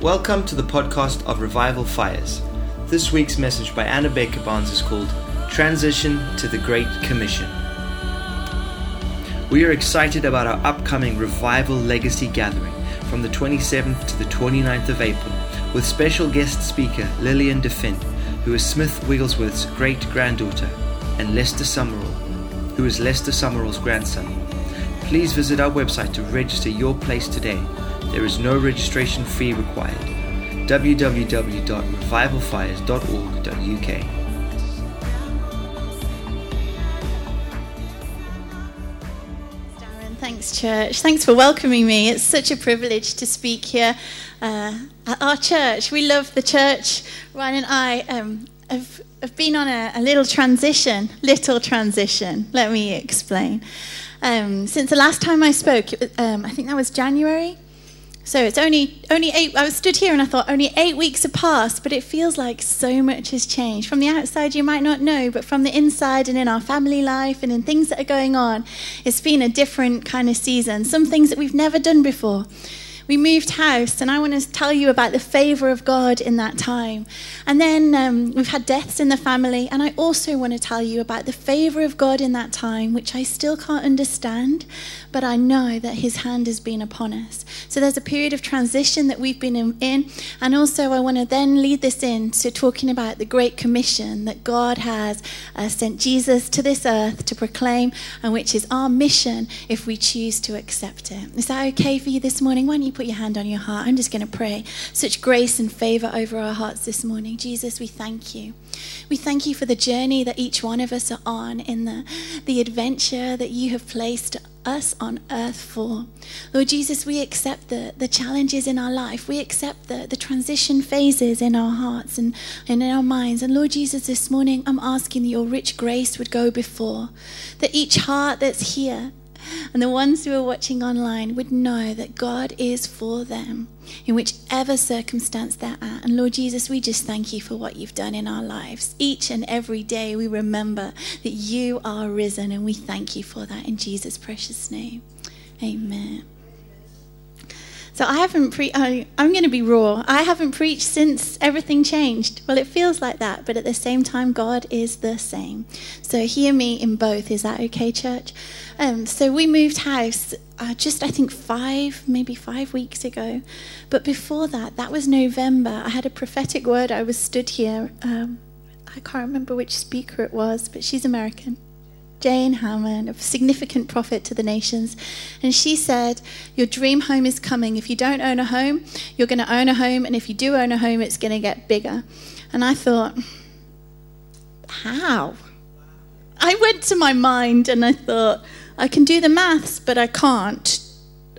Welcome to the podcast of Revival Fires. This week's message by Anna Baker Barnes is called Transition to the Great Commission. We are excited about our upcoming Revival Legacy Gathering from the 27th to the 29th of April with special guest speaker Lillian DeFinn, who is Smith Wigglesworth's great granddaughter, and Lester Sumrall, who is Lester Sumrall's grandson. Please visit our website to register your place today there is no registration fee required. www.revivalfires.org.uk. Darren, thanks, church. Thanks for welcoming me. It's such a privilege to speak here uh, at our church. We love the church. Ryan and I um, have, have been on a, a little transition, little transition. Let me explain. Um, since the last time I spoke, um, I think that was January. So it's only only eight. I stood here and I thought only eight weeks have passed, but it feels like so much has changed. From the outside, you might not know, but from the inside and in our family life and in things that are going on, it's been a different kind of season. Some things that we've never done before we moved house, and I want to tell you about the favor of God in that time. And then um, we've had deaths in the family, and I also want to tell you about the favor of God in that time, which I still can't understand, but I know that His hand has been upon us. So there's a period of transition that we've been in, and also I want to then lead this in to talking about the Great Commission that God has uh, sent Jesus to this earth to proclaim, and which is our mission if we choose to accept it. Is that okay for you this morning? Why don't you put your hand on your heart. I'm just going to pray such grace and favor over our hearts this morning. Jesus, we thank you. We thank you for the journey that each one of us are on in the, the adventure that you have placed us on earth for. Lord Jesus, we accept the, the challenges in our life. We accept the, the transition phases in our hearts and, and in our minds. And Lord Jesus, this morning I'm asking that your rich grace would go before, that each heart that's here and the ones who are watching online would know that God is for them in whichever circumstance they're at. And Lord Jesus, we just thank you for what you've done in our lives. Each and every day we remember that you are risen, and we thank you for that in Jesus' precious name. Amen. So I haven't pre- I, I'm going to be raw. I haven't preached since everything changed. Well, it feels like that, but at the same time, God is the same. So hear me in both. Is that okay, church? Um, so we moved house uh, just, I think, five, maybe five weeks ago. But before that, that was November. I had a prophetic word. I was stood here. Um, I can't remember which speaker it was, but she's American. Jane Hamon, a significant prophet to the nations. And she said, Your dream home is coming. If you don't own a home, you're going to own a home. And if you do own a home, it's going to get bigger. And I thought, How? I went to my mind and I thought, I can do the maths, but I can't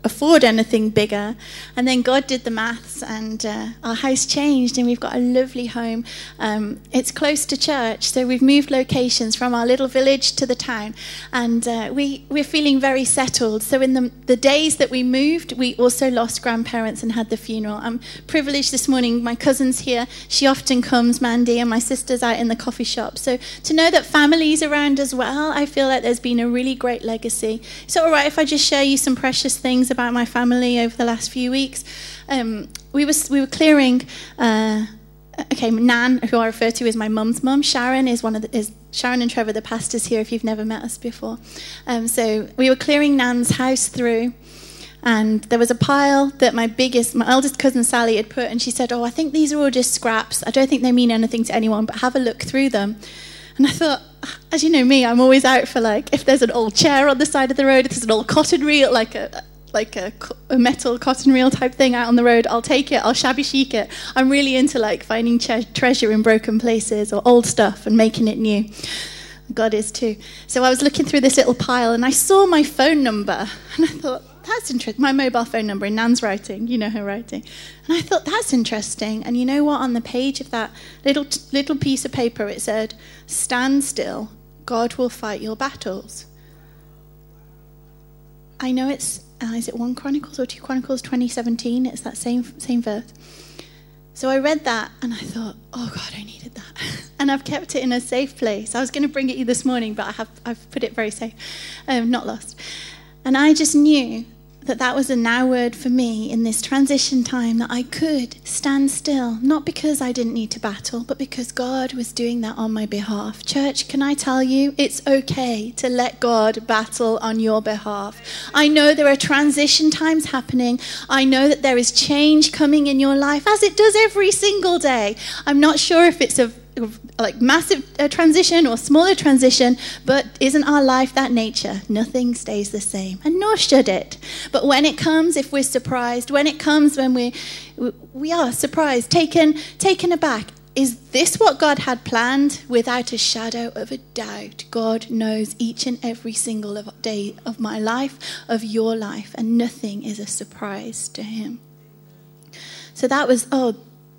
afford anything bigger. And then God did the maths, and uh, our house changed, and we've got a lovely home. Um, it's close to church, so we've moved locations from our little village to the town, and uh, we, we're feeling very settled. So, in the, the days that we moved, we also lost grandparents and had the funeral. I'm privileged this morning, my cousin's here. She often comes, Mandy, and my sister's out in the coffee shop. So, to know that family's around as well, I feel like there's been a really great legacy. So, all right if I just share you some precious things about my family over the last few weeks. Um, we, were, we were clearing. Uh, okay, Nan, who I refer to as my mum's mum, Sharon is one of the, is Sharon and Trevor, the pastors here. If you've never met us before, um, so we were clearing Nan's house through, and there was a pile that my biggest, my eldest cousin Sally had put, and she said, "Oh, I think these are all just scraps. I don't think they mean anything to anyone, but have a look through them." And I thought, as you know me, I'm always out for like if there's an old chair on the side of the road, if there's an old cotton reel, like a like a, a, metal cotton reel type thing out on the road, I'll take it, I'll shabby chic it. I'm really into like finding tre- treasure in broken places or old stuff and making it new. God is too. So I was looking through this little pile and I saw my phone number and I thought, that's interesting. My mobile phone number in Nan's writing, you know her writing. And I thought, that's interesting. And you know what? On the page of that little, little piece of paper, it said, Stand still, God will fight your battles. I know it's uh, is it 1 Chronicles or 2 Chronicles 2017? It's that same, same verse. So I read that and I thought, oh God, I needed that. and I've kept it in a safe place. I was going to bring it you this morning, but I have, I've put it very safe, um, not lost. And I just knew that that was a now word for me in this transition time that I could stand still, not because I didn't need to battle, but because God was doing that on my behalf. Church, can I tell you, it's okay to let God battle on your behalf. I know there are transition times happening. I know that there is change coming in your life, as it does every single day. I'm not sure if it's a like massive uh, transition or smaller transition, but isn't our life that nature? Nothing stays the same, and nor should it. But when it comes, if we're surprised, when it comes, when we we are surprised, taken taken aback, is this what God had planned? Without a shadow of a doubt, God knows each and every single day of my life, of your life, and nothing is a surprise to Him. So that was oh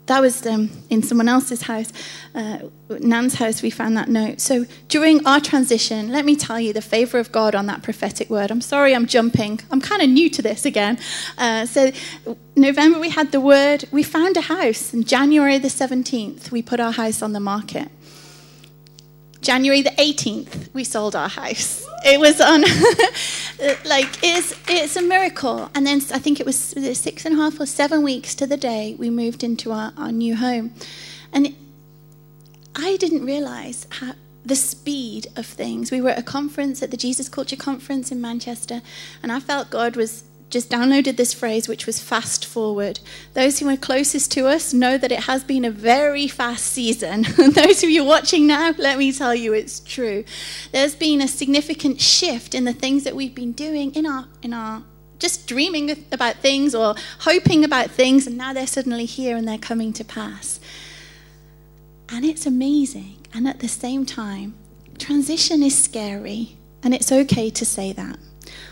that was um, in someone else's house, uh, Nan's house, we found that note. So during our transition, let me tell you the favor of God on that prophetic word. I'm sorry I'm jumping. I'm kind of new to this again. Uh, so, November, we had the word. We found a house. And January the 17th, we put our house on the market. January the 18th, we sold our house. It was on, like, it's, it's a miracle. And then I think it was six and a half or seven weeks to the day we moved into our, our new home. And I didn't realize how, the speed of things. We were at a conference, at the Jesus Culture Conference in Manchester, and I felt God was just downloaded this phrase, which was fast forward. Those who are closest to us know that it has been a very fast season. And Those of you watching now, let me tell you, it's true. There's been a significant shift in the things that we've been doing in our in our just dreaming about things or hoping about things, and now they're suddenly here and they're coming to pass. And it's amazing. And at the same time, transition is scary, and it's okay to say that.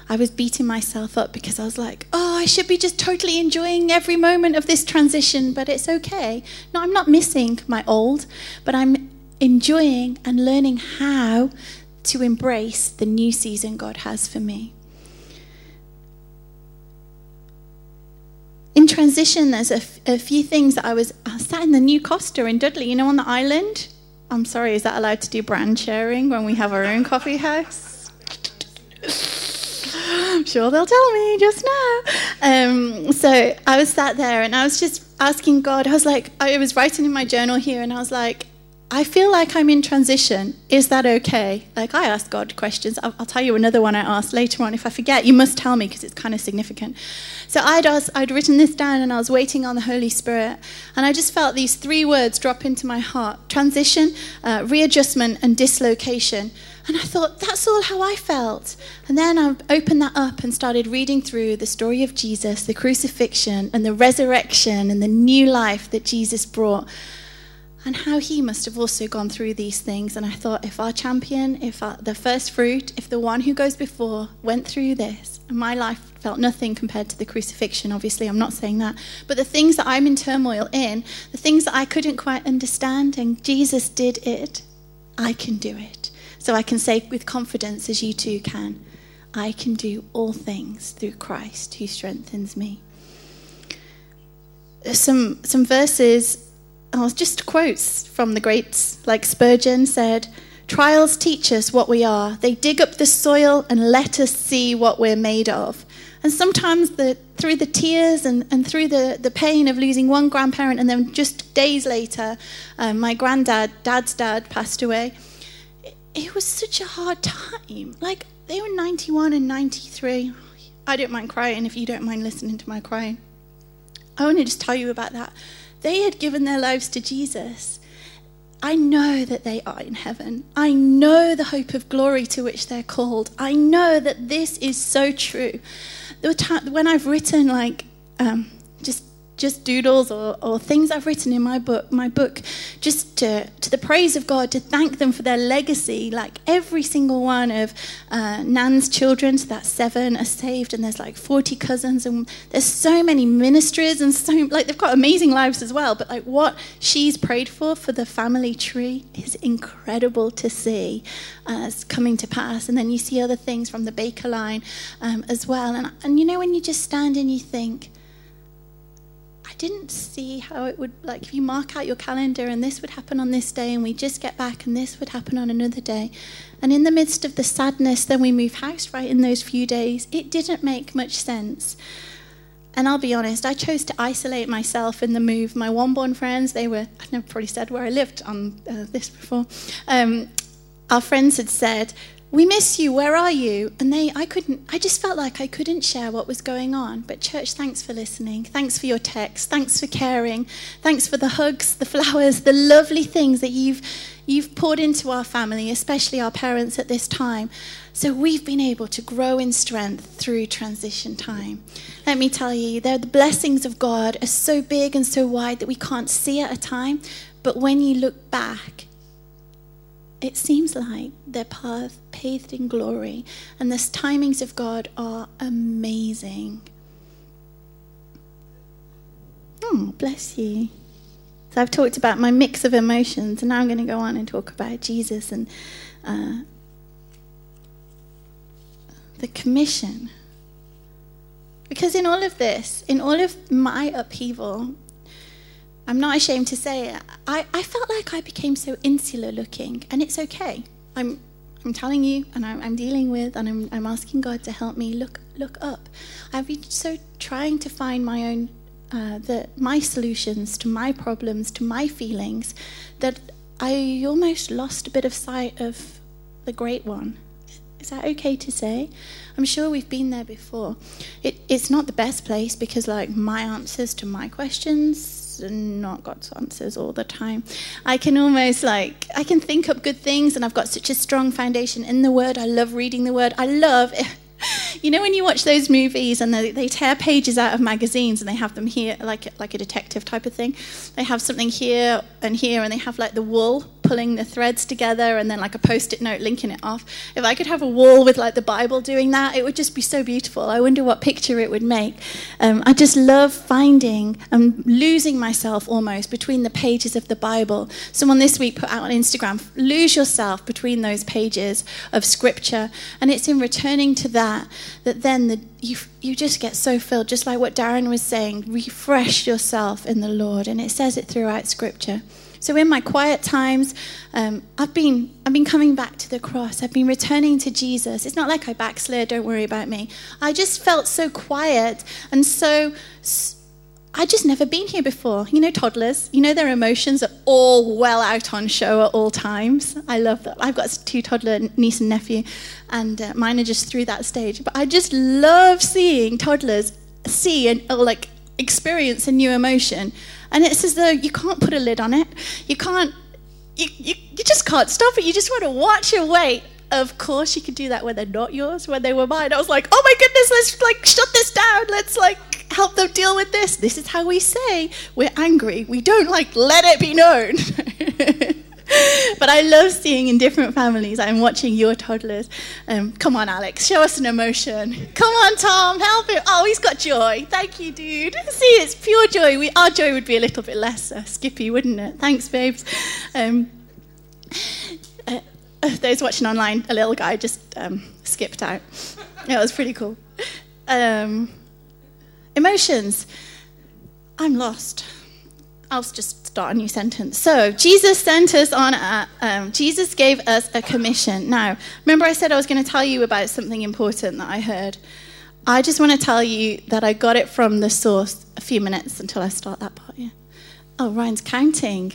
I was beating myself up because I was like, oh, I should be just totally enjoying every moment of this transition, but it's okay. No, I'm not missing my old, but I'm enjoying and learning how to embrace the new season God has for me. In transition, there's a, f- a few things that I was I sat in the new Costa in Dudley, you know, on the island. I'm sorry, is that allowed to do brand sharing when we have our own coffee house? I'm sure they'll tell me just now. Um, so I was sat there and I was just asking God. I was like, I was writing in my journal here, and I was like, I feel like I'm in transition. Is that okay? Like, I asked God questions. I'll, I'll, tell you another one I asked later on. If I forget, you must tell me because it's kind of significant. So I'd, asked, I'd written this down and I was waiting on the Holy Spirit. And I just felt these three words drop into my heart transition, uh, readjustment, and dislocation. And I thought, that's all how I felt. And then I opened that up and started reading through the story of Jesus, the crucifixion, and the resurrection, and the new life that Jesus brought and how he must have also gone through these things. And I thought, if our champion, if our, the first fruit, if the one who goes before went through this, my life felt nothing compared to the crucifixion, obviously, I'm not saying that, but the things that I'm in turmoil in, the things that I couldn't quite understand, and Jesus did it, I can do it. So I can say with confidence, as you too can, I can do all things through Christ who strengthens me. Some, some verses oh, just quotes from the greats, like Spurgeon said, Trials teach us what we are. They dig up the soil and let us see what we're made of. And sometimes the, through the tears and, and through the, the pain of losing one grandparent, and then just days later, um, my granddad, dad's dad, passed away. It, was such a hard time. Like, they were 91 and 93. I don't mind crying if you don't mind listening to my crying. I want to just tell you about that. They had given their lives to Jesus. I know that they are in heaven. I know the hope of glory to which they're called. I know that this is so true. When I've written, like, um, just doodles or, or things I've written in my book, my book, just to, to the praise of God, to thank them for their legacy. Like every single one of uh, Nan's children, so that's seven, are saved, and there's like 40 cousins, and there's so many ministries, and so like they've got amazing lives as well. But like what she's prayed for for the family tree is incredible to see as coming to pass. And then you see other things from the Baker line um, as well. And, and you know, when you just stand and you think, didn't see how it would, like, if you mark out your calendar and this would happen on this day and we just get back and this would happen on another day. And in the midst of the sadness, then we move house right in those few days. It didn't make much sense. And I'll be honest, I chose to isolate myself in the move. My one born friends, they were, I've never probably said where I lived on uh, this before. Um, our friends had said, we miss you where are you? And they i couldn't i just felt like i couldn't share what was going on. But church thanks for listening. Thanks for your text. Thanks for caring. Thanks for the hugs the flowers the lovely things that you've you've poured into our family especially our parents at this time. So we've been able to grow in strength through transition time. Let me tell you the blessings of god are so big and so wide that we can't see at a time. But when you look back it seems like their path paved in glory, and the timings of God are amazing. Oh, bless you. So I've talked about my mix of emotions, and now I'm going to go on and talk about Jesus and uh, the commission. Because in all of this, in all of my upheaval, I'm not ashamed to say it. I, I felt like I became so insular looking, and it's okay. I'm, I'm telling you, and I'm, I'm dealing with, and I'm, I'm asking God to help me look, look up. I've been so trying to find my own, uh, the, my solutions to my problems, to my feelings, that I almost lost a bit of sight of the Great One. Is that okay to say? I'm sure we've been there before. It, it's not the best place because, like, my answers to my questions not God's answers all the time. I can almost like, I can think up good things, and I've got such a strong foundation in the Word. I love reading the Word. I love you know when you watch those movies and they, they, tear pages out of magazines and they have them here like like a detective type of thing they have something here and here and they have like the wool pulling the threads together and then like a post-it note linking it off. If i could have a wall with like the bible doing that it would just be so beautiful. I wonder what picture it would make. Um, i just love finding and losing myself almost between the pages of the bible. Someone this week put out on instagram lose yourself between those pages of scripture. And it's in returning to that that then the, you, you just get so filled, just like what Darren was saying, refresh yourself in the Lord. And it says it throughout Scripture. So in my quiet times, um, I've been I've been coming back to the cross. I've been returning to Jesus. It's not like I backslid. Don't worry about me. I just felt so quiet and so. I just never been here before. You know, toddlers, you know, their emotions are all well out on show at all times. I love that. I've got two toddler niece and nephew, and uh, mine are just through that stage. But I just love seeing toddlers see and like experience a new emotion. And it's as though you can't put a lid on it. You can't, you, you, you just can't stop it. You just want to watch it wait. Of course, you could do that when they're not yours, when they were mine. I was like, oh my goodness, let's like shut this down. Let's like help them deal with this. This is how we say we're angry. We don't like let it be known. but I love seeing in different families. I'm watching your toddlers. Um, come on, Alex, show us an emotion. Come on, Tom, help him. Oh, he's got joy. Thank you, dude. See, it's pure joy. We, our joy would be a little bit less uh, skippy, wouldn't it? Thanks, babes. Um, uh, uh those watching online, a little guy just um, skipped out. It was pretty cool. Um, Emotions. I'm lost. I'll just start a new sentence. So, Jesus sent us on a, um, Jesus gave us a commission. Now, remember I said I was going to tell you about something important that I heard? I just want to tell you that I got it from the source a few minutes until I start that part, yeah. Oh, Ryan's counting.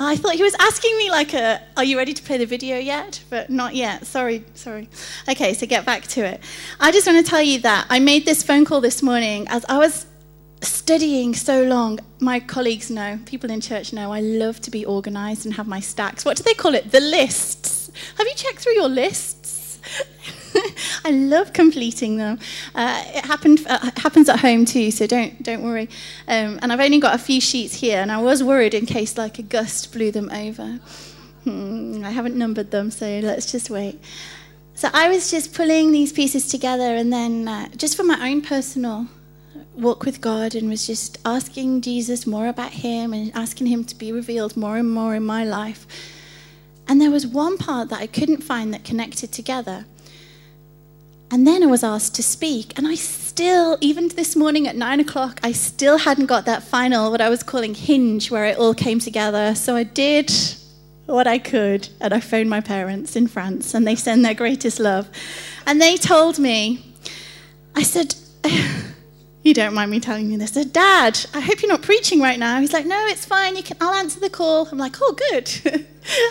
I thought he was asking me like a, are you ready to play the video yet? But not yet. Sorry, sorry. Okay, so get back to it. I just want to tell you that I made this phone call this morning as I was studying so long. My colleagues know, people in church know, I love to be organized and have my stacks. What do they call it? The lists. Have you checked through your lists? I love completing them. Uh, it happened uh, happens at home too, so don't don't worry. Um, and I've only got a few sheets here, and I was worried in case like a gust blew them over. Hmm, I haven't numbered them, so let's just wait. So I was just pulling these pieces together, and then uh, just for my own personal walk with God, and was just asking Jesus more about Him and asking Him to be revealed more and more in my life. And there was one part that I couldn't find that connected together. And then I was asked to speak, and I still, even this morning at nine o'clock, I still hadn't got that final, what I was calling hinge, where it all came together. So I did what I could, and I phoned my parents in France, and they send their greatest love. And they told me, I said, you don't mind me telling you this. I said, Dad, I hope you're not preaching right now. He's like, No, it's fine. You can. I'll answer the call. I'm like, Oh, good.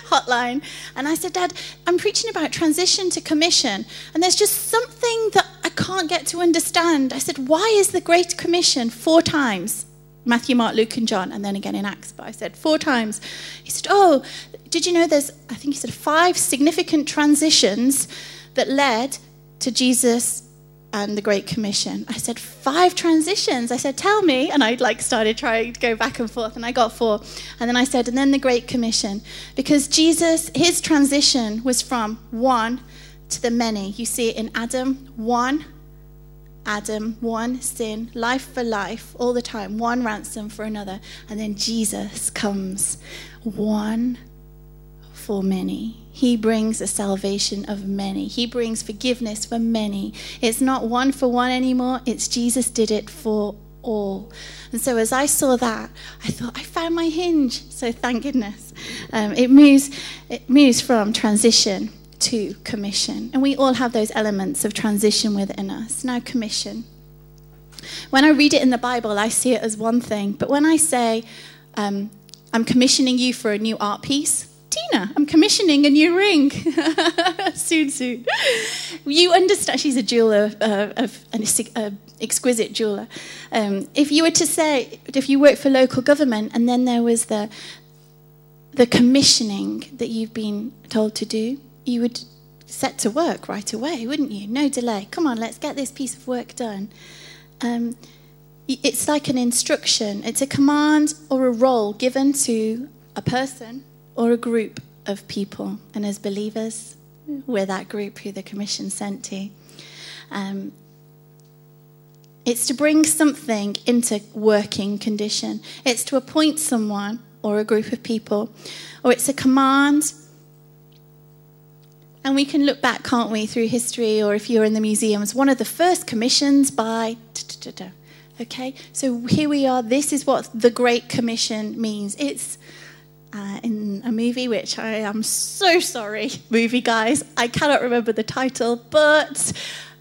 Hotline. And I said, Dad, I'm preaching about transition to commission, and there's just something that I can't get to understand. I said, Why is the Great Commission four times? Matthew, Mark, Luke, and John, and then again in Acts. But I said four times. He said, Oh, did you know there's, I think he said, five significant transitions that led to Jesus and the Great Commission. I said, five transitions. I said, tell me. And I like started trying to go back and forth, and I got four. And then I said, and then the Great Commission. Because Jesus, his transition was from one to the many. You see it in Adam, one, Adam, one sin, life for life, all the time, one ransom for another. And then Jesus comes, one for many. He brings a salvation of many. He brings forgiveness for many. It's not one for one anymore, it's Jesus did it for all. And so as I saw that, I thought, I found my hinge. So thank goodness. Um, it, moves, it moves from transition to commission. And we all have those elements of transition within us. Now, commission. When I read it in the Bible, I see it as one thing. But when I say, um, I'm commissioning you for a new art piece, Tina, I'm commissioning a new ring. soon, soon. You understand, she's a jeweler, uh, of an uh, exquisite jeweler. Um, if you were to say, if you work for local government and then there was the, the commissioning that you've been told to do, you would set to work right away, wouldn't you? No delay. Come on, let's get this piece of work done. Um, it's like an instruction, it's a command or a role given to a person or a group of people. And as believers, we're that group who the commission sent to. Um, it's to bring something into working condition. It's to appoint someone or a group of people, or it's a command. And we can look back, can't we, through history, or if you're in the museums, one of the first commissions by. Okay, so here we are. This is what the Great Commission means. It's uh, in a movie which I am so sorry, movie guys. I cannot remember the title, but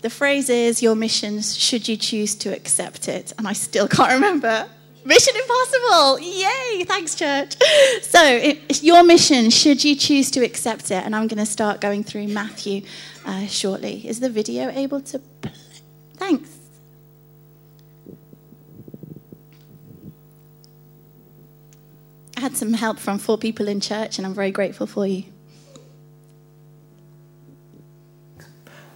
the phrase is your mission should you choose to accept it. And I still can't remember. Mission Impossible! Yay! Thanks, church. So, it's your mission should you choose to accept it. And I'm going to start going through Matthew uh, shortly. Is the video able to play? Thanks. I had some help from four people in church, and I'm very grateful for you.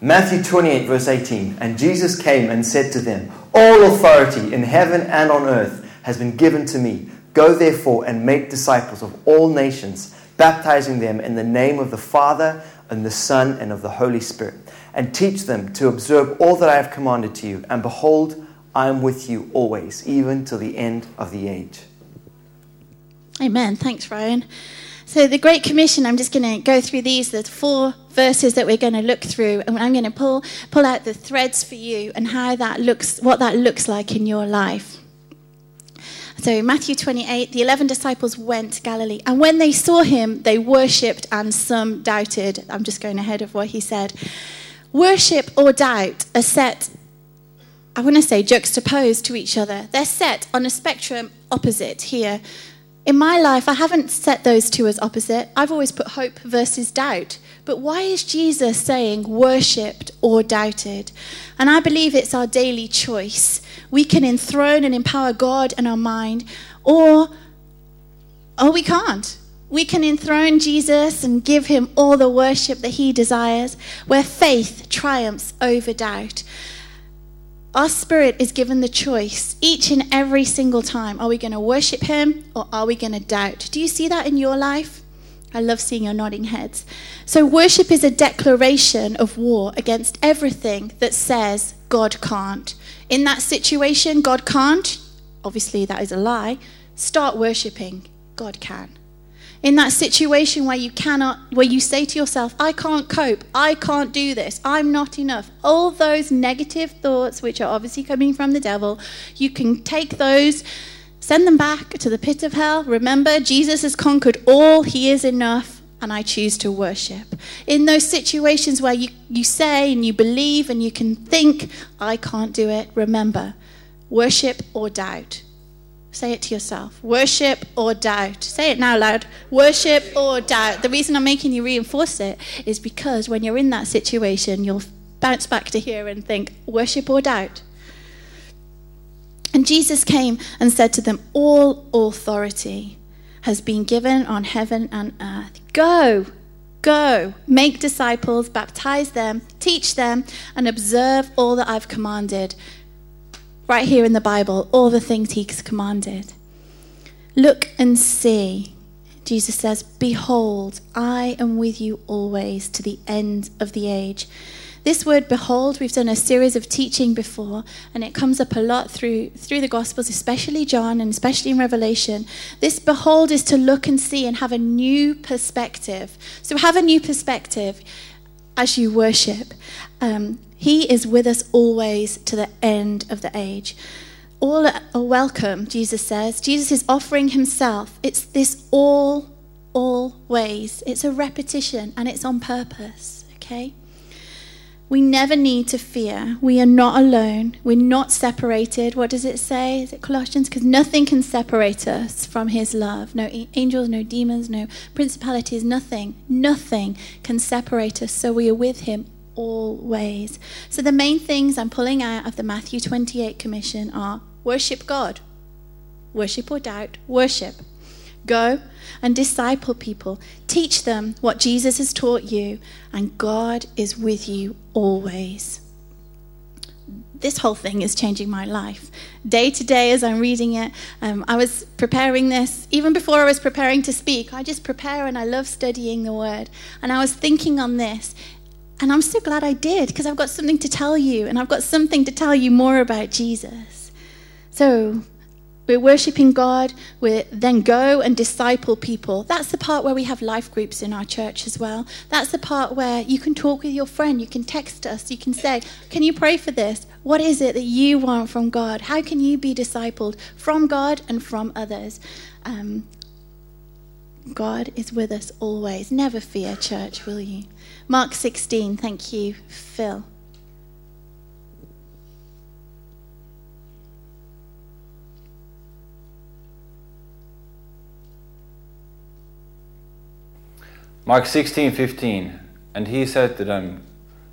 Matthew 28, verse 18. And Jesus came and said to them, All authority in heaven and on earth has been given to me. Go therefore and make disciples of all nations, baptizing them in the name of the Father, and the Son, and of the Holy Spirit, and teach them to observe all that I have commanded to you. And behold, I am with you always, even till the end of the age. Amen. Thanks, Ryan. So, the Great Commission, I'm just going to go through these, the four verses that we're going to look through, and I'm going to pull, pull out the threads for you and how that looks, what that looks like in your life. So, Matthew 28, the 11 disciples went to Galilee, and when they saw him, they worshipped, and some doubted. I'm just going ahead of what he said. Worship or doubt are set, I want to say, juxtaposed to each other. They're set on a spectrum opposite here. In my life, I haven't set those two as opposite. I've always put hope versus doubt. But why is Jesus saying worshipped or doubted? And I believe it's our daily choice. We can enthrone and empower God in our mind, or, or we can't. We can enthrone Jesus and give him all the worship that he desires, where faith triumphs over doubt. Our spirit is given the choice each and every single time. Are we going to worship Him or are we going to doubt? Do you see that in your life? I love seeing your nodding heads. So, worship is a declaration of war against everything that says God can't. In that situation, God can't. Obviously, that is a lie. Start worshiping. God can. In that situation where you cannot, where you say to yourself, I can't cope, I can't do this, I'm not enough, all those negative thoughts, which are obviously coming from the devil, you can take those, send them back to the pit of hell. Remember, Jesus has conquered all, He is enough. And I choose to worship. In those situations where you, you say and you believe and you can think, I can't do it, remember, worship or doubt. Say it to yourself. Worship or doubt. Say it now loud. Worship or doubt. The reason I'm making you reinforce it is because when you're in that situation, you'll bounce back to here and think, worship or doubt. And Jesus came and said to them, All authority has been given on heaven and earth. Go, go, make disciples, baptize them, teach them, and observe all that I've commanded right here in the Bible, all the things he's commanded. Look and see. Jesus says, Behold, I am with you always to the end of the age. This word behold, we've done a series of teaching before, and it comes up a lot through through the Gospels, especially John and especially in Revelation. This behold is to look and see and have a new perspective. So have a new perspective as you worship. Um, he is with us always to the end of the age. All are welcome, Jesus says. Jesus is offering himself. It's this all, always. It's a repetition and it's on purpose, okay? We never need to fear. We are not alone. We're not separated. What does it say? Is it Colossians? Because nothing can separate us from his love. No angels, no demons, no principalities, nothing. Nothing can separate us. So we are with him always. So the main things I'm pulling out of the Matthew 28 commission are worship God, worship or doubt, worship. Go and disciple people. Teach them what Jesus has taught you, and God is with you always. This whole thing is changing my life. Day to day, as I'm reading it, um, I was preparing this. Even before I was preparing to speak, I just prepare and I love studying the word. And I was thinking on this. And I'm so glad I did because I've got something to tell you, and I've got something to tell you more about Jesus. So, we're worshiping God, we then go and disciple people. That's the part where we have life groups in our church as well. That's the part where you can talk with your friend, you can text us, you can say, Can you pray for this? What is it that you want from God? How can you be discipled from God and from others? Um, God is with us always. Never fear, church, will you? Mark 16, thank you, Phil. Mark 16:15 And he said to them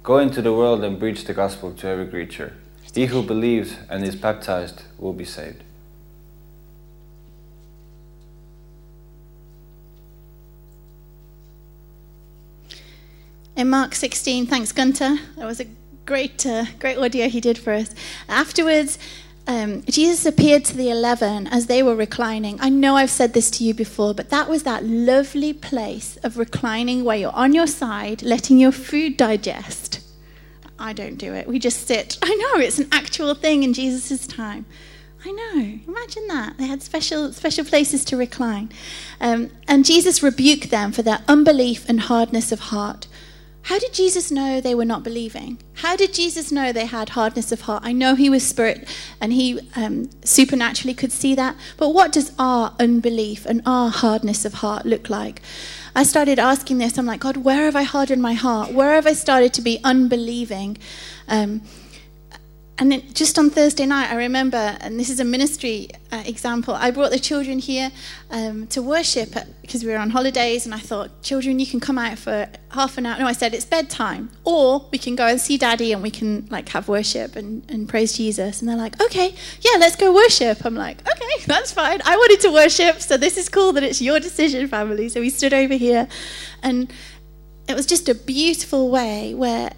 Go into the world and preach the gospel to every creature He who believes and is baptized will be saved in Mark 16. Thanks, Gunter. That was a great, uh, great audio he did for us. Afterwards, um, Jesus appeared to the eleven as they were reclining. I know I've said this to you before, but that was that lovely place of reclining where you're on your side, letting your food digest. I don't do it. We just sit. I know it's an actual thing in Jesus' time. I know. Imagine that. They had special special places to recline. Um, and Jesus rebuked them for their unbelief and hardness of heart. How did Jesus know they were not believing? How did Jesus know they had hardness of heart? I know he was spirit and he um, supernaturally could see that, but what does our unbelief and our hardness of heart look like? I started asking this. I'm like, God, where have I hardened my heart? Where have I started to be unbelieving? Um, and then just on Thursday night, I remember, and this is a ministry uh, example, I brought the children here um, to worship because we were on holidays, and I thought, children, you can come out for half an hour. No, I said, it's bedtime. Or we can go and see daddy and we can like have worship and, and praise Jesus. And they're like, okay, yeah, let's go worship. I'm like, okay, that's fine. I wanted to worship, so this is cool that it's your decision, family. So we stood over here, and it was just a beautiful way where.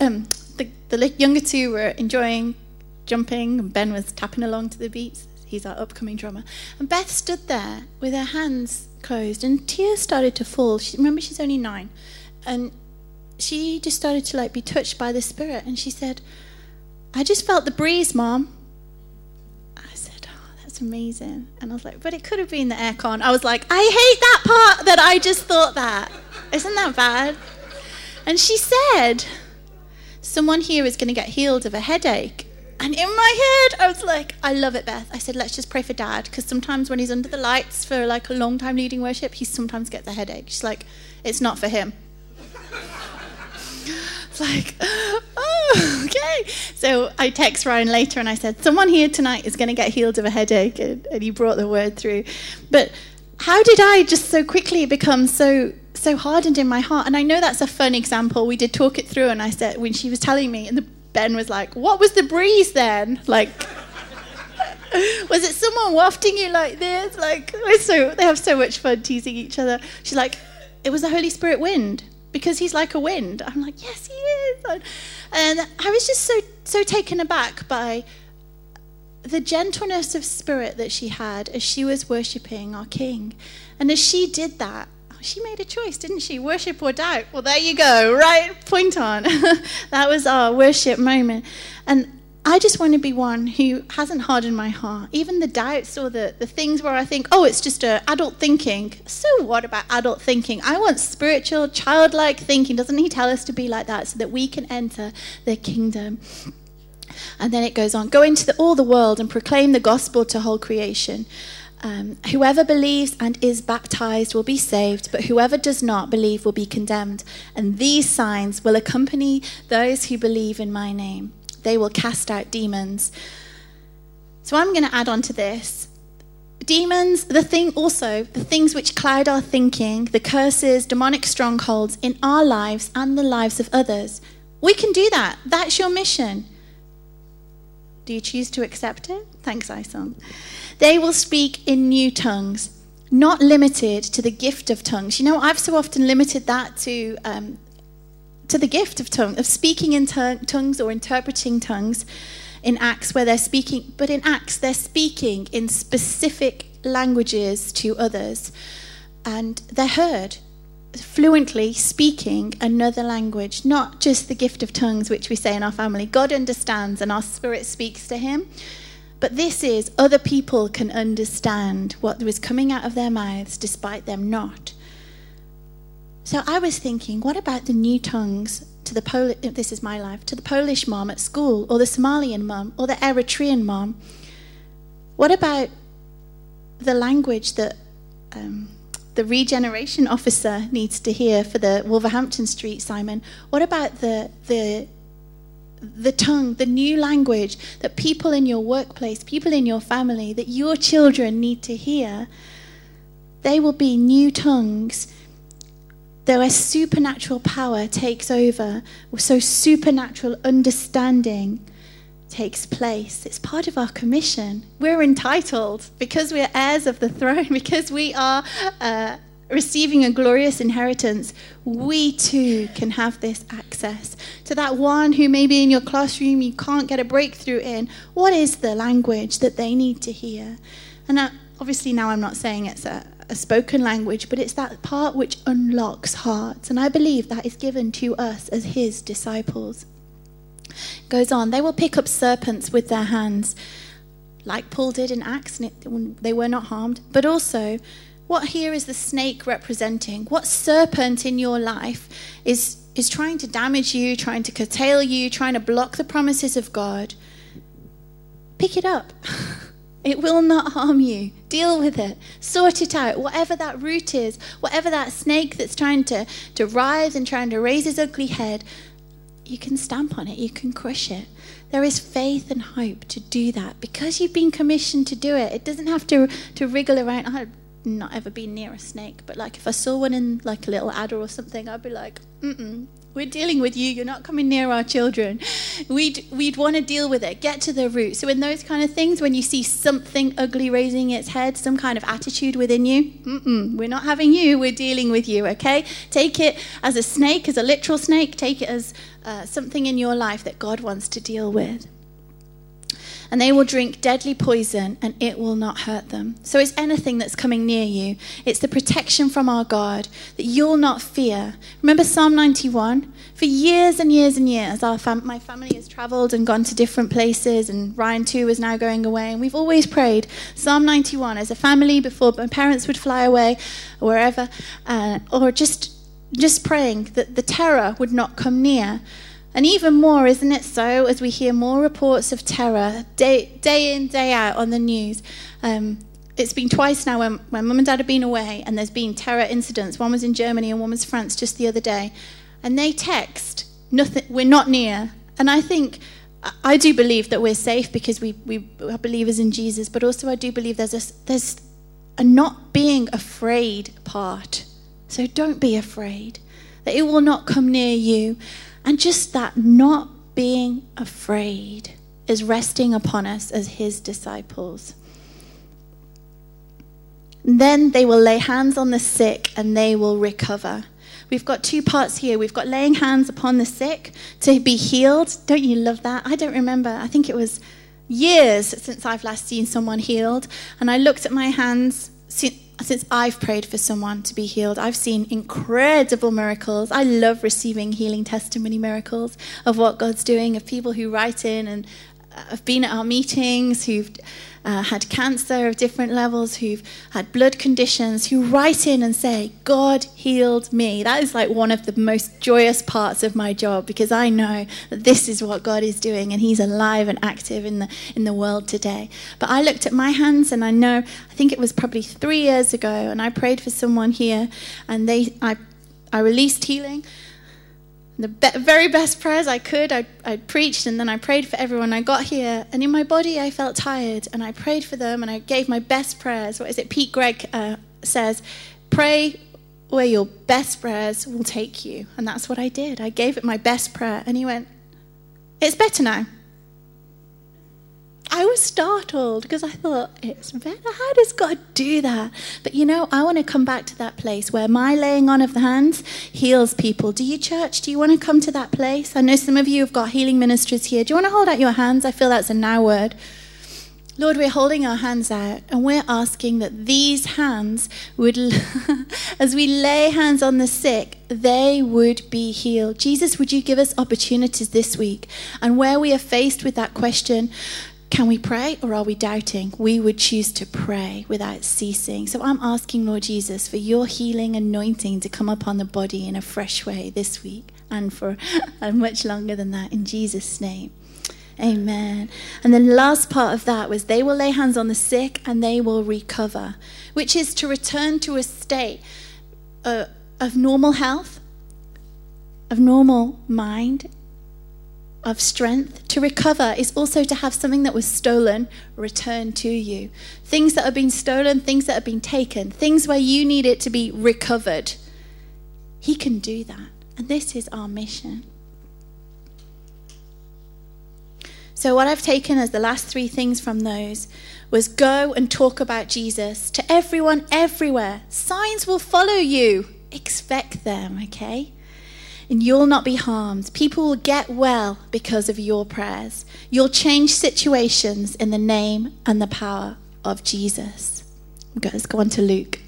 Um, the, the younger two were enjoying jumping, and Ben was tapping along to the beats. He's our upcoming drummer. And Beth stood there with her hands closed, and tears started to fall. She, remember, she's only nine. And she just started to like be touched by the Spirit. And she said, I just felt the breeze, Mom. I said, Oh, that's amazing. And I was like, but it could have been the aircon. I was like, I hate that part that I just thought that. Isn't that bad? And she said, someone here is going to get healed of a headache. And in my head, I was like, I love it, Beth. I said, let's just pray for dad. Because sometimes when he's under the lights for like a long time leading worship, he sometimes gets a headache. She's like, it's not for him. it's like, oh, okay. So I text Ryan later and I said, someone here tonight is going to get healed of a headache. And, and he brought the word through. But how did I just so quickly become so so hardened in my heart? And I know that's a fun example. We did talk it through, and I said when she was telling me, and the, Ben was like, "What was the breeze then?" Like. was it someone wafting you like this? Like, so they have so much fun teasing each other. She's like, it was the Holy Spirit wind because he's like a wind. I'm like, yes, he is. And I was just so so taken aback by the gentleness of spirit that she had as she was worshipping our King. And as she did that, she made a choice, didn't she? Worship or doubt. Well, there you go, right? Point on. that was our worship moment. And I just want to be one who hasn't hardened my heart. Even the doubts or the, the things where I think, oh, it's just a adult thinking. So what about adult thinking? I want spiritual, childlike thinking. Doesn't he tell us to be like that so that we can enter the kingdom? And then it goes on go into the, all the world and proclaim the gospel to whole creation. Um, whoever believes and is baptized will be saved, but whoever does not believe will be condemned. And these signs will accompany those who believe in my name. They will cast out demons. So I'm going to add on to this. Demons, the thing also, the things which cloud our thinking, the curses, demonic strongholds in our lives and the lives of others. We can do that. That's your mission. Do you choose to accept it? Thanks, Isong. They will speak in new tongues, not limited to the gift of tongues. You know, I've so often limited that to um, to the gift of tongue, of speaking in tongues or interpreting tongues in Acts, where they're speaking. But in Acts, they're speaking in specific languages to others, and they're heard fluently speaking another language, not just the gift of tongues, which we say in our family. God understands and our spirit speaks to him. But this is other people can understand what was coming out of their mouths despite them not. So I was thinking, what about the new tongues to the Polish, this is my life, to the Polish mom at school, or the Somalian mom, or the Eritrean mom? What about the language that um, the regeneration officer needs to hear for the Wolverhampton Street, Simon? What about the, the, the tongue, the new language that people in your workplace, people in your family, that your children need to hear? They will be new tongues. Though a supernatural power takes over, so supernatural understanding takes place. It's part of our commission. We're entitled because we're heirs of the throne, because we are uh, receiving a glorious inheritance. We too can have this access to that one who maybe in your classroom you can't get a breakthrough in. What is the language that they need to hear? And uh, obviously, now I'm not saying it's a, a spoken language, but it's that part which unlocks hearts. And I believe that is given to us as his disciples. Goes on, they will pick up serpents with their hands, like Paul did in Acts, and it, they were not harmed. But also, what here is the snake representing? What serpent in your life is, is trying to damage you, trying to curtail you, trying to block the promises of God? Pick it up. It will not harm you. Deal with it. Sort it out. Whatever that root is, whatever that snake that's trying to, to rise and trying to raise his ugly head, you can stamp on it, you can crush it. There is faith and hope to do that because you've been commissioned to do it. It doesn't have to, to wriggle around. Not ever been near a snake, but like if I saw one in like a little adder or something, I'd be like, mm we're dealing with you. You're not coming near our children. We'd, we'd want to deal with it, get to the root. So, in those kind of things, when you see something ugly raising its head, some kind of attitude within you, mm we're not having you, we're dealing with you, okay? Take it as a snake, as a literal snake. Take it as uh, something in your life that God wants to deal with. And they will drink deadly poison, and it will not hurt them. So it's anything that's coming near you. It's the protection from our God that you'll not fear. Remember Psalm 91? For years and years and years, our fam- my family has traveled and gone to different places, and Ryan too is now going away. And we've always prayed Psalm 91 as a family before my parents would fly away, or wherever, uh, or just just praying that the terror would not come near. And even more, isn't it so, as we hear more reports of terror day, day in, day out on the news? Um, it's been twice now when, when mum and dad have been away and there's been terror incidents. One was in Germany and one was France just the other day. And they text, nothing, we're not near. And I think, I do believe that we're safe because we, we are believers in Jesus, but also I do believe there's a, there's a not being afraid part. So don't be afraid that it will not come near you. And just that not being afraid is resting upon us as his disciples. Then they will lay hands on the sick and they will recover. We've got two parts here. We've got laying hands upon the sick to be healed. Don't you love that? I don't remember. I think it was years since I've last seen someone healed. And I looked at my hands since I've prayed for someone to be healed, I've seen incredible miracles. I love receiving healing testimony miracles of what God's doing, of people who write in and uh, have been at our meetings, who've uh, had cancer of different levels, who've had blood conditions, who write in and say, God healed me. That is like one of the most joyous parts of my job because I know that this is what God is doing and He's alive and active in the, in the world today. But I looked at my hands and I know, I think it was probably three years ago, and I prayed for someone here and they, I, I released healing the be- very best prayers I could. I, I preached and then I prayed for everyone. I got here and in my body I felt tired and I prayed for them and I gave my best prayers. What is it? Pete Greig uh, says, pray where your best prayers will take you. And that's what I did. I gave it my best prayer and he went, it's better now. I was startled because I thought, it's. How does God do that? But you know, I want to come back to that place where my laying on of the hands heals people. Do you, church? Do you want to come to that place? I know some of you have got healing ministries here. Do you want to hold out your hands? I feel that's a now word. Lord, we're holding our hands out and we're asking that these hands would, as we lay hands on the sick, they would be healed. Jesus, would you give us opportunities this week? And where we are faced with that question, can we pray or are we doubting? We would choose to pray without ceasing. So I'm asking, Lord Jesus, for your healing anointing to come upon the body in a fresh way this week and for much longer than that in Jesus' name. Amen. And the last part of that was they will lay hands on the sick and they will recover, which is to return to a state uh, of normal health, of normal mind, of strength. To recover is also to have something that was stolen returned to you. Things that have been stolen, things that have been taken, things where you need it to be recovered. He can do that. And this is our mission. So, what I've taken as the last three things from those was go and talk about Jesus to everyone, everywhere. Signs will follow you. Expect them, okay? And you'll not be harmed. People will get well because of your prayers. You'll change situations in the name and the power of Jesus. Let's go on to Luke.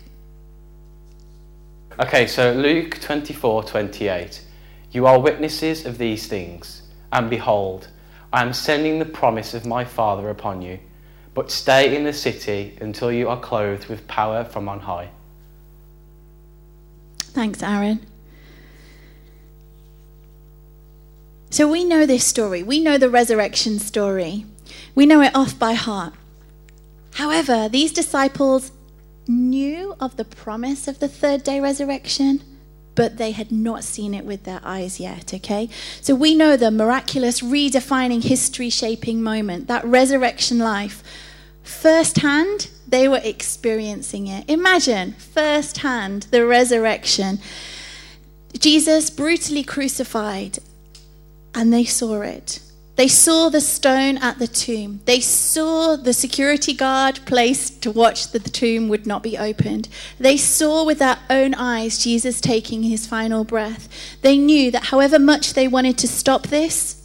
Okay, so Luke 24 28. You are witnesses of these things, and behold, I am sending the promise of my Father upon you. But stay in the city until you are clothed with power from on high. Thanks, Aaron. So we know this story. We know the resurrection story. We know it off by heart. However, these disciples knew of the promise of the third day resurrection, but they had not seen it with their eyes yet, okay? So we know the miraculous, redefining, history shaping moment, that resurrection life. Firsthand, they were experiencing it. Imagine, firsthand, the resurrection. Jesus brutally crucified and they saw it. They saw the stone at the tomb. They saw the security guard placed to watch that the tomb would not be opened. They saw with their own eyes Jesus taking his final breath. They knew that however much they wanted to stop this,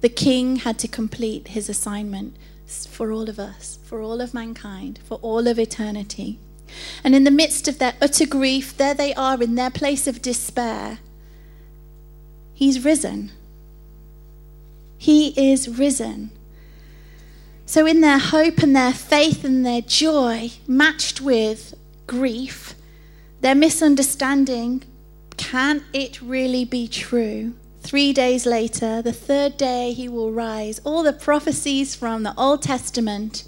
The king had to complete his assignment for all of us, for all of mankind, for all of eternity. And in the midst of their utter grief, there they are in their place of despair. He's risen. He is risen. So, in their hope and their faith and their joy, matched with grief, their misunderstanding can it really be true? Three days later, the third day, he will rise. All the prophecies from the Old Testament.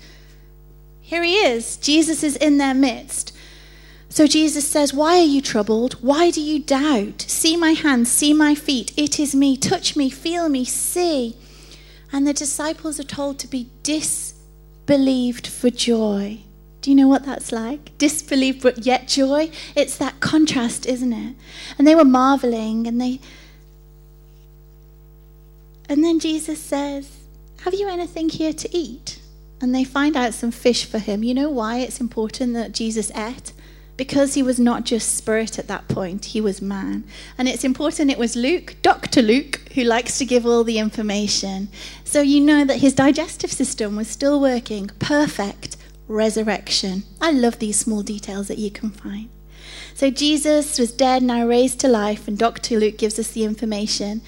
Here he is. Jesus is in their midst. So Jesus says, Why are you troubled? Why do you doubt? See my hands, see my feet. It is me. Touch me, feel me, see. And the disciples are told to be disbelieved for joy. Do you know what that's like? Disbelief, but yet joy. It's that contrast, isn't it? And they were marveling, and they. And then Jesus says, Have you anything here to eat? And they find out some fish for him. You know why it's important that Jesus ate? Because he was not just spirit at that point, he was man. And it's important it was Luke, Dr. Luke, who likes to give all the information. So you know that his digestive system was still working perfect resurrection. I love these small details that you can find. So Jesus was dead, now raised to life, and Dr. Luke gives us the information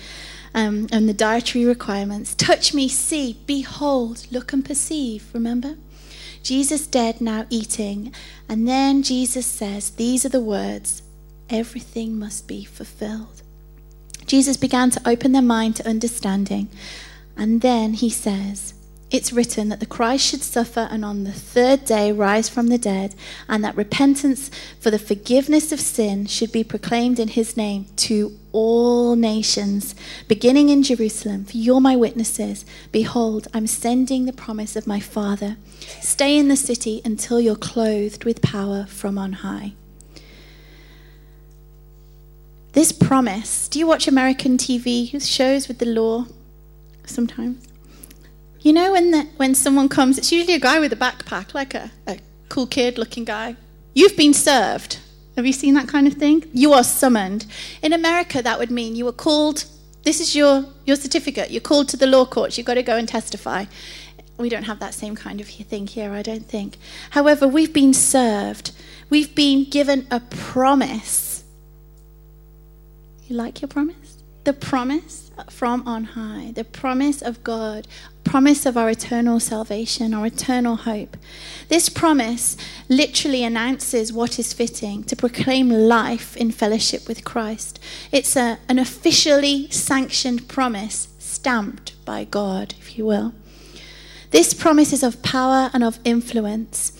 um, and the dietary requirements. Touch me, see, behold, look and perceive. Remember? Jesus dead, now eating. And then Jesus says, These are the words everything must be fulfilled. Jesus began to open their mind to understanding. And then he says, it's written that the Christ should suffer and on the third day rise from the dead, and that repentance for the forgiveness of sin should be proclaimed in his name to all nations, beginning in Jerusalem. For you're my witnesses. Behold, I'm sending the promise of my Father. Stay in the city until you're clothed with power from on high. This promise, do you watch American TV shows with the law sometimes? You know when the, when someone comes, it's usually a guy with a backpack, like a, a cool kid looking guy. You've been served. Have you seen that kind of thing? You are summoned. In America, that would mean you were called. This is your, your certificate. You're called to the law courts. You've got to go and testify. We don't have that same kind of thing here, I don't think. However, we've been served. We've been given a promise. You like your promise? The promise from on high, the promise of God promise of our eternal salvation, our eternal hope. This promise literally announces what is fitting to proclaim life in fellowship with Christ. It's a, an officially sanctioned promise, stamped by God, if you will. This promise is of power and of influence.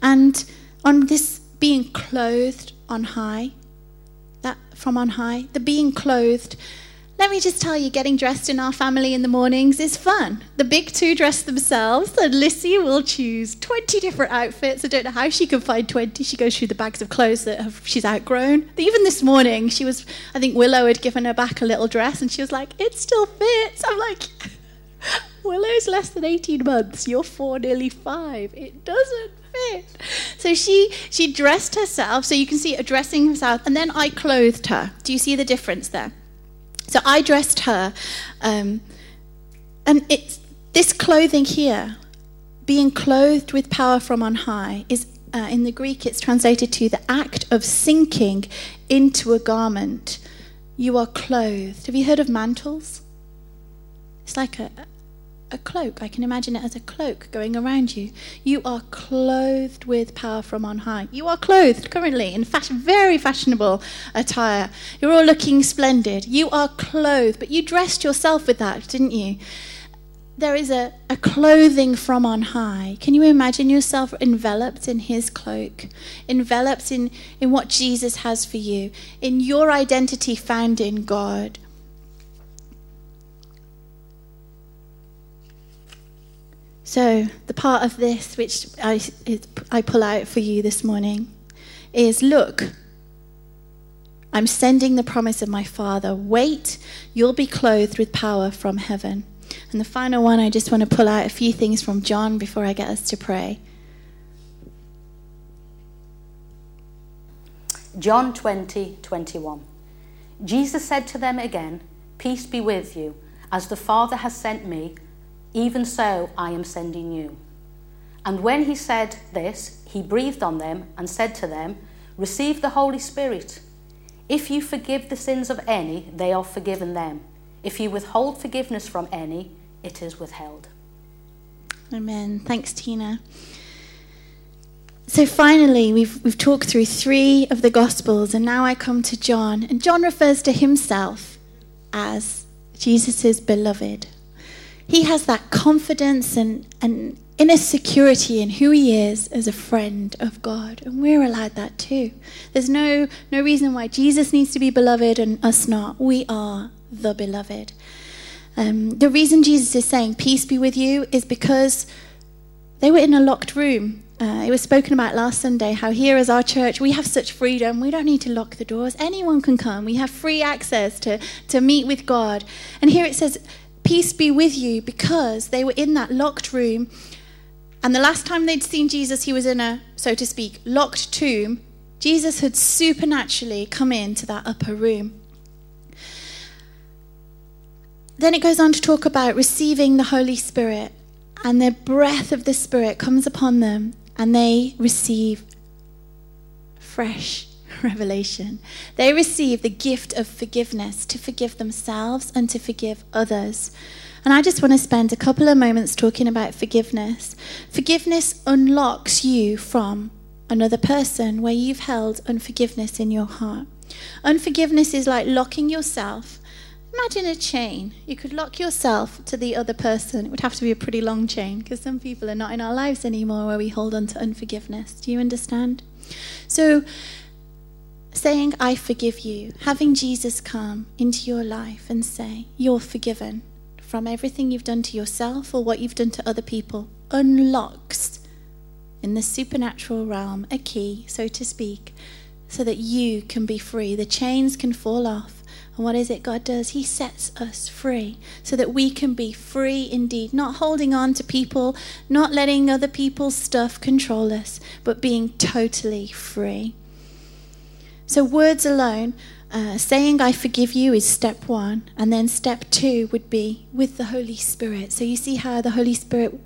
And on this being clothed on high, that from on high, the being clothed let me just tell you, getting dressed in our family in the mornings is fun. The big two dress themselves, and Lissy will choose 20 different outfits. I don't know how she can find 20. She goes through the bags of clothes that have, she's outgrown. Even this morning, she was, I think Willow had given her back a little dress, and she was like, it still fits. I'm like, Willow's less than 18 months. You're four, nearly five. It doesn't fit. So she she dressed herself, so you can see her dressing herself, and then I clothed her. Do you see the difference there? So I dressed her, um, and it's this clothing here, being clothed with power from on high, is uh, in the Greek it's translated to the act of sinking into a garment. You are clothed. Have you heard of mantles? It's like a, a cloak. I can imagine it as a cloak going around you. You are clothed with power from on high. You are clothed currently in very fashionable attire. You're all looking splendid. You are clothed, but you dressed yourself with that, didn't you? There is a, a clothing from on high. Can you imagine yourself enveloped in his cloak, enveloped in, in what Jesus has for you, in your identity found in God? So, the part of this which I, I pull out for you this morning is look, I'm sending the promise of my Father. Wait, you'll be clothed with power from heaven. And the final one, I just want to pull out a few things from John before I get us to pray. John 20, 21. Jesus said to them again, Peace be with you. As the Father has sent me, even so I am sending you. And when he said this, he breathed on them and said to them, Receive the Holy Spirit. If you forgive the sins of any, they are forgiven them. If you withhold forgiveness from any, it is withheld. Amen. Thanks, Tina. So finally, we've, we've talked through three of the Gospels, and now I come to John. And John refers to himself as Jesus' beloved. He has that confidence and, and inner security in who he is as a friend of God. And we're allowed that too. There's no, no reason why Jesus needs to be beloved and us not. We are the beloved. Um, the reason Jesus is saying, Peace be with you, is because they were in a locked room. Uh, it was spoken about last Sunday how here as our church we have such freedom. We don't need to lock the doors. Anyone can come. We have free access to, to meet with God. And here it says, Peace be with you, because they were in that locked room. And the last time they'd seen Jesus, he was in a, so to speak, locked tomb. Jesus had supernaturally come into that upper room. Then it goes on to talk about receiving the Holy Spirit, and the breath of the Spirit comes upon them, and they receive fresh revelation. They receive the gift of forgiveness to forgive themselves and to forgive others. And I just want to spend a couple of moments talking about forgiveness. Forgiveness unlocks you from another person where you've held unforgiveness in your heart. Unforgiveness is like locking yourself Imagine a chain. You could lock yourself to the other person. It would have to be a pretty long chain because some people are not in our lives anymore where we hold on to unforgiveness. Do you understand? So, saying, I forgive you, having Jesus come into your life and say, You're forgiven from everything you've done to yourself or what you've done to other people, unlocks in the supernatural realm a key, so to speak, so that you can be free. The chains can fall off and what is it God does? He sets us free so that we can be free indeed, not holding on to people, not letting other people's stuff control us, but being totally free. So, words alone, uh, saying I forgive you is step one. And then step two would be with the Holy Spirit. So, you see how the Holy Spirit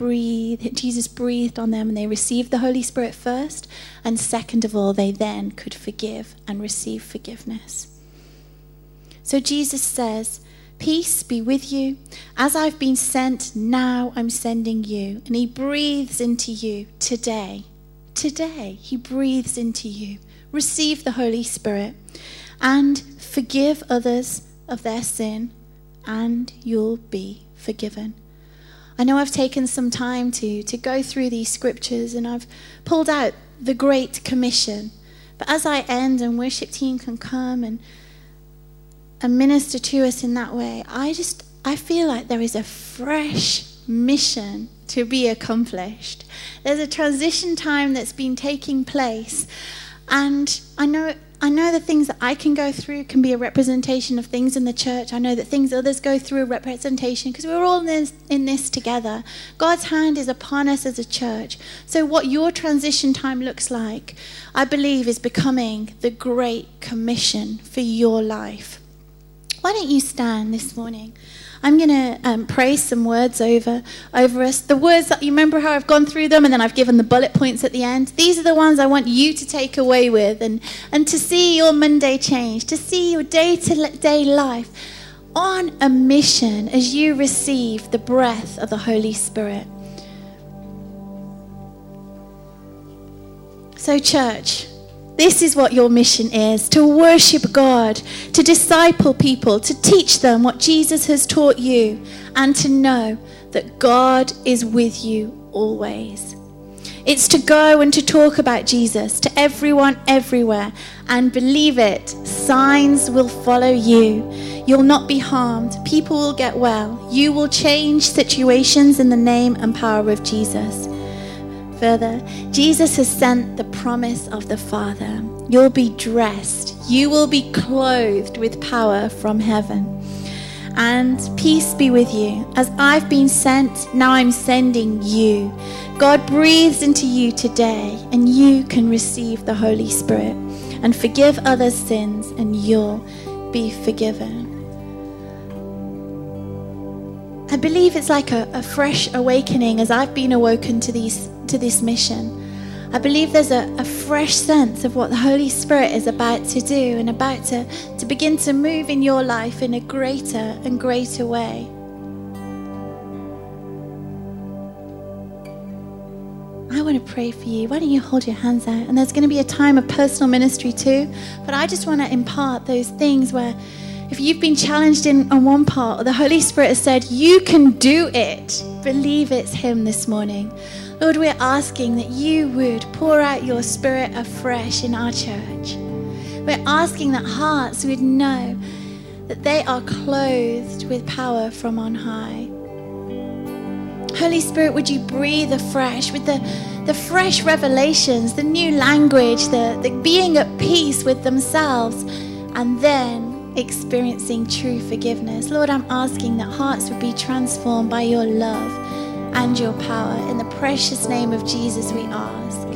breathed, Jesus breathed on them and they received the Holy Spirit first. And second of all, they then could forgive and receive forgiveness. So Jesus says, Peace be with you. As I've been sent, now I'm sending you. And he breathes into you today. Today, he breathes into you. Receive the Holy Spirit and forgive others of their sin, and you'll be forgiven. I know I've taken some time to, to go through these scriptures and I've pulled out the Great Commission. But as I end and worship team can come and and minister to us in that way, I just I feel like there is a fresh mission to be accomplished. There's a transition time that's been taking place, and I know I know the things that I can go through can be a representation of things in the church. I know that things others go through a representation because we're all in this, in this together. God's hand is upon us as a church. So, what your transition time looks like, I believe, is becoming the great commission for your life. Why don't you stand this morning? I'm going to um, pray some words over over us. The words that you remember how I've gone through them, and then I've given the bullet points at the end. These are the ones I want you to take away with, and and to see your Monday change, to see your day to day life on a mission as you receive the breath of the Holy Spirit. So, church. This is what your mission is to worship God, to disciple people, to teach them what Jesus has taught you, and to know that God is with you always. It's to go and to talk about Jesus to everyone everywhere and believe it. Signs will follow you. You'll not be harmed. People will get well. You will change situations in the name and power of Jesus further, Jesus has sent the promise of the Father. You'll be dressed, you will be clothed with power from heaven. And peace be with you. As I've been sent, now I'm sending you. God breathes into you today, and you can receive the Holy Spirit and forgive others' sins, and you'll be forgiven. I believe it's like a, a fresh awakening as I've been awoken to these to this mission. I believe there's a, a fresh sense of what the Holy Spirit is about to do and about to, to begin to move in your life in a greater and greater way. I want to pray for you. Why don't you hold your hands out? And there's going to be a time of personal ministry too. But I just want to impart those things where if you've been challenged in on one part, or the Holy Spirit has said, You can do it, believe it's Him this morning. Lord, we're asking that you would pour out your Spirit afresh in our church. We're asking that hearts would know that they are clothed with power from on high. Holy Spirit, would you breathe afresh with the, the fresh revelations, the new language, the, the being at peace with themselves, and then experiencing true forgiveness. Lord, I'm asking that hearts would be transformed by your love and your power. In the precious name of Jesus, we ask.